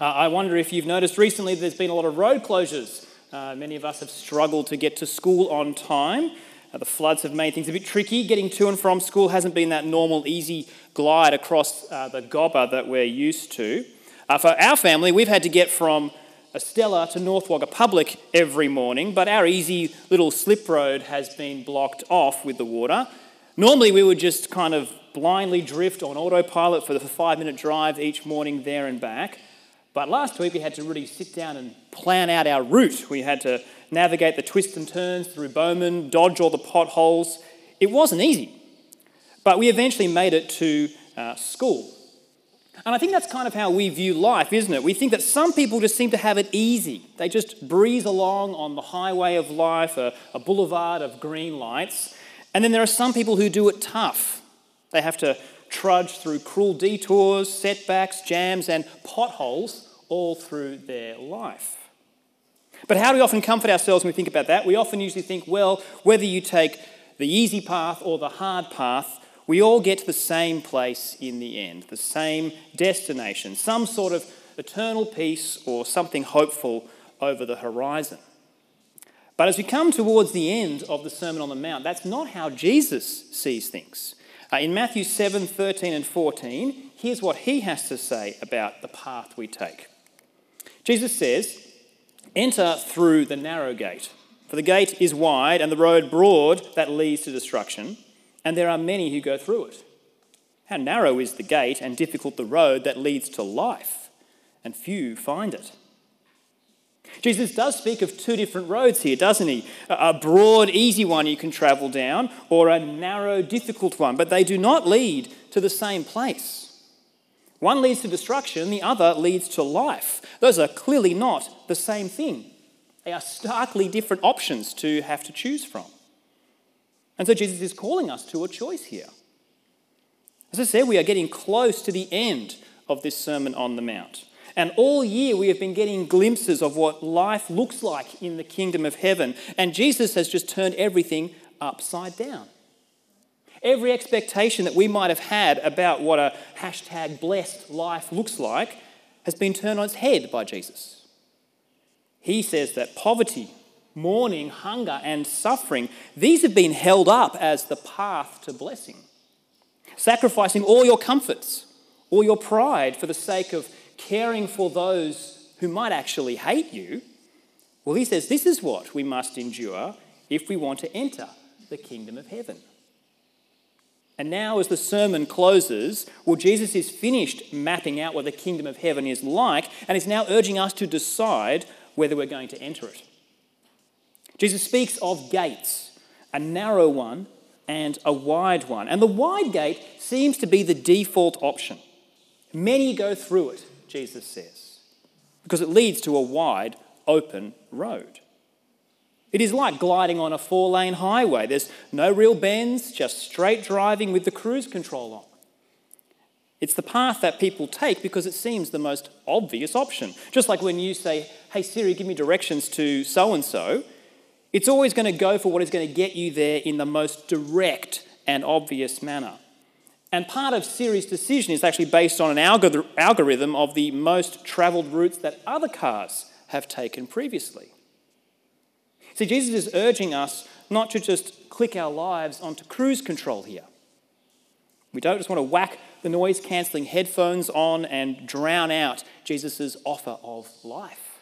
Uh, I wonder if you've noticed recently there's been a lot of road closures. Uh, many of us have struggled to get to school on time. Uh, the floods have made things a bit tricky. Getting to and from school hasn't been that normal, easy glide across uh, the Gobba that we're used to. Uh, for our family, we've had to get from Estella to North Wagga Public every morning, but our easy little slip road has been blocked off with the water. Normally, we would just kind of blindly drift on autopilot for the five minute drive each morning there and back. But last week we had to really sit down and plan out our route. We had to navigate the twists and turns through Bomen, dodge all the potholes. It wasn't easy. But we eventually made it to uh, school. And I think that's kind of how we view life, isn't it? We think that some people just seem to have it easy. They just breeze along on the highway of life, a, a boulevard of green lights. And then there are some people who do it tough. They have to trudge through cruel detours, setbacks, jams, and potholes all through their life. But how do we often comfort ourselves when we think about that? We often usually think, well, whether you take the easy path or the hard path, we all get to the same place in the end, the same destination, some sort of eternal peace or something hopeful over the horizon. But as we come towards the end of the Sermon on the Mount, that's not how Jesus sees things. Uh, in Matthew 7 13 and 14, here's what he has to say about the path we take. Jesus says, Enter through the narrow gate, for the gate is wide and the road broad that leads to destruction, and there are many who go through it. How narrow is the gate and difficult the road that leads to life, and few find it. Jesus does speak of two different roads here, doesn't he? A broad, easy one you can travel down, or a narrow, difficult one, but they do not lead to the same place. One leads to destruction, the other leads to life. Those are clearly not the same thing. They are starkly different options to have to choose from. And so Jesus is calling us to a choice here. As I said, we are getting close to the end of this Sermon on the Mount. And all year we have been getting glimpses of what life looks like in the kingdom of heaven. And Jesus has just turned everything upside down. Every expectation that we might have had about what a hashtag blessed life looks like has been turned on its head by Jesus. He says that poverty, mourning, hunger, and suffering, these have been held up as the path to blessing. Sacrificing all your comforts, all your pride for the sake of caring for those who might actually hate you, well, he says this is what we must endure if we want to enter the kingdom of heaven. And now, as the sermon closes, well, Jesus is finished mapping out what the kingdom of heaven is like and is now urging us to decide whether we're going to enter it. Jesus speaks of gates, a narrow one and a wide one. And the wide gate seems to be the default option. Many go through it, Jesus says, because it leads to a wide, open road. It is like gliding on a four lane highway. There's no real bends, just straight driving with the cruise control on. It's the path that people take because it seems the most obvious option. Just like when you say, Hey Siri, give me directions to so and so, it's always going to go for what is going to get you there in the most direct and obvious manner. And part of Siri's decision is actually based on an algorithm of the most travelled routes that other cars have taken previously. See, Jesus is urging us not to just click our lives onto cruise control here. We don't just want to whack the noise cancelling headphones on and drown out Jesus' offer of life.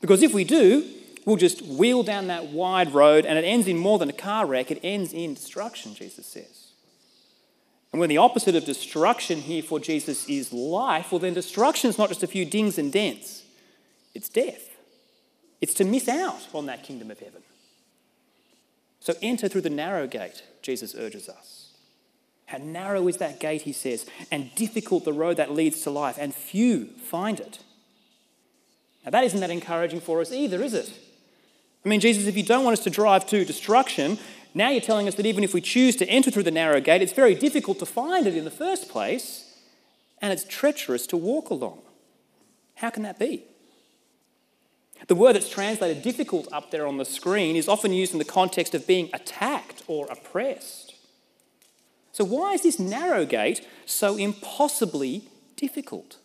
Because if we do, we'll just wheel down that wide road and it ends in more than a car wreck, it ends in destruction, Jesus says. And when the opposite of destruction here for Jesus is life, well, then destruction is not just a few dings and dents, it's death. It's to miss out on that kingdom of heaven. So enter through the narrow gate, Jesus urges us. How narrow is that gate, he says, and difficult the road that leads to life, and few find it. Now, that isn't that encouraging for us either, is it? I mean, Jesus, if you don't want us to drive to destruction, now you're telling us that even if we choose to enter through the narrow gate, it's very difficult to find it in the first place, and it's treacherous to walk along. How can that be? The word that's translated difficult up there on the screen is often used in the context of being attacked or oppressed. So, why is this narrow gate so impossibly difficult?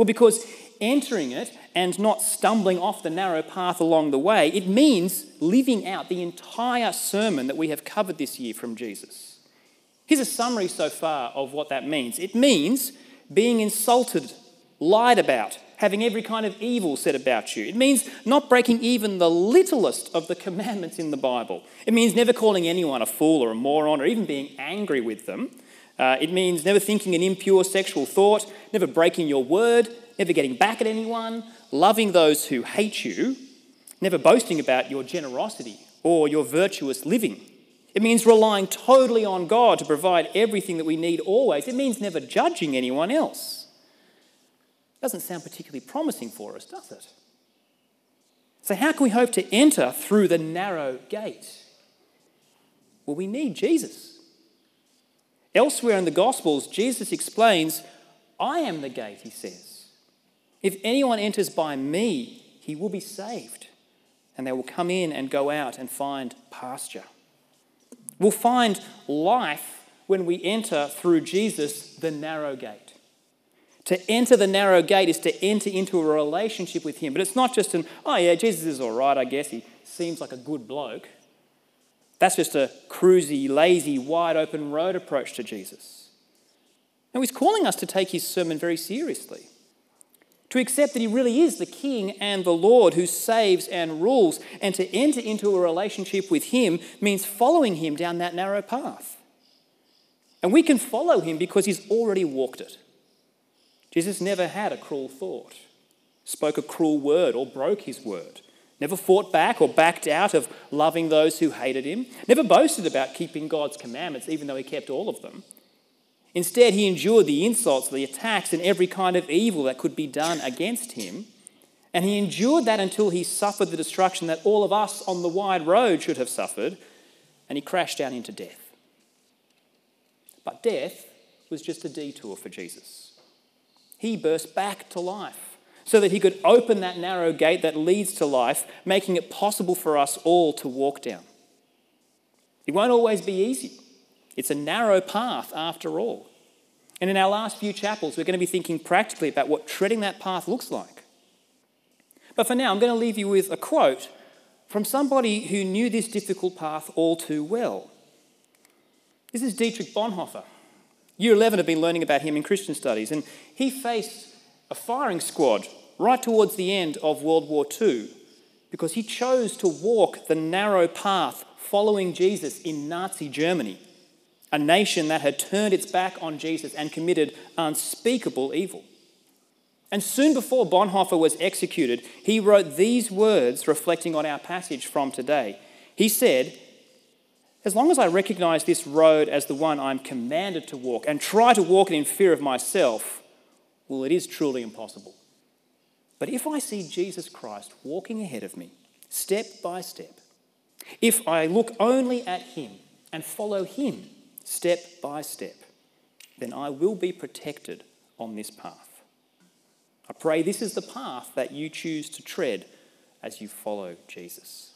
Well, because entering it and not stumbling off the narrow path along the way, it means living out the entire sermon that we have covered this year from Jesus. Here's a summary so far of what that means it means being insulted, lied about, having every kind of evil said about you. It means not breaking even the littlest of the commandments in the Bible. It means never calling anyone a fool or a moron or even being angry with them. Uh, it means never thinking an impure sexual thought, never breaking your word, never getting back at anyone, loving those who hate you, never boasting about your generosity or your virtuous living. It means relying totally on God to provide everything that we need always. It means never judging anyone else. Doesn't sound particularly promising for us, does it? So, how can we hope to enter through the narrow gate? Well, we need Jesus. Elsewhere in the Gospels, Jesus explains, I am the gate, he says. If anyone enters by me, he will be saved, and they will come in and go out and find pasture. We'll find life when we enter through Jesus, the narrow gate. To enter the narrow gate is to enter into a relationship with Him. But it's not just an, oh yeah, Jesus is all right, I guess. He seems like a good bloke. That's just a cruisy, lazy, wide open road approach to Jesus. Now, he's calling us to take his sermon very seriously, to accept that he really is the King and the Lord who saves and rules, and to enter into a relationship with him means following him down that narrow path. And we can follow him because he's already walked it. Jesus never had a cruel thought, spoke a cruel word, or broke his word never fought back or backed out of loving those who hated him, never boasted about keeping God's commandments, even though he kept all of them. Instead, he endured the insults, the attacks, and every kind of evil that could be done against him. And he endured that until he suffered the destruction that all of us on the wide road should have suffered, and he crashed down into death. But death was just a detour for Jesus. He burst back to life so that he could open that narrow gate that leads to life, making it possible for us all to walk down. It won't always be easy. It's a narrow path after all. And in our last few chapels, we're going to be thinking practically about what treading that path looks like. But for now, I'm going to leave you with a quote from somebody who knew this difficult path all too well. This is Dietrich Bonhoeffer. Year 11 have been learning about him in Christian studies, and he faced a firing squad right towards the end of World War II because he chose to walk the narrow path following Jesus in Nazi Germany, a nation that had turned its back on Jesus and committed unspeakable evil. And soon before Bonhoeffer was executed, he wrote these words reflecting on our passage from today. He said, As long as I recognize this road as the one I'm commanded to walk and try to walk it in fear of myself, well, it is truly impossible. But if I see Jesus Christ walking ahead of me, step by step, if I look only at him and follow him step by step, then I will be protected on this path. I pray this is the path that you choose to tread as you follow Jesus.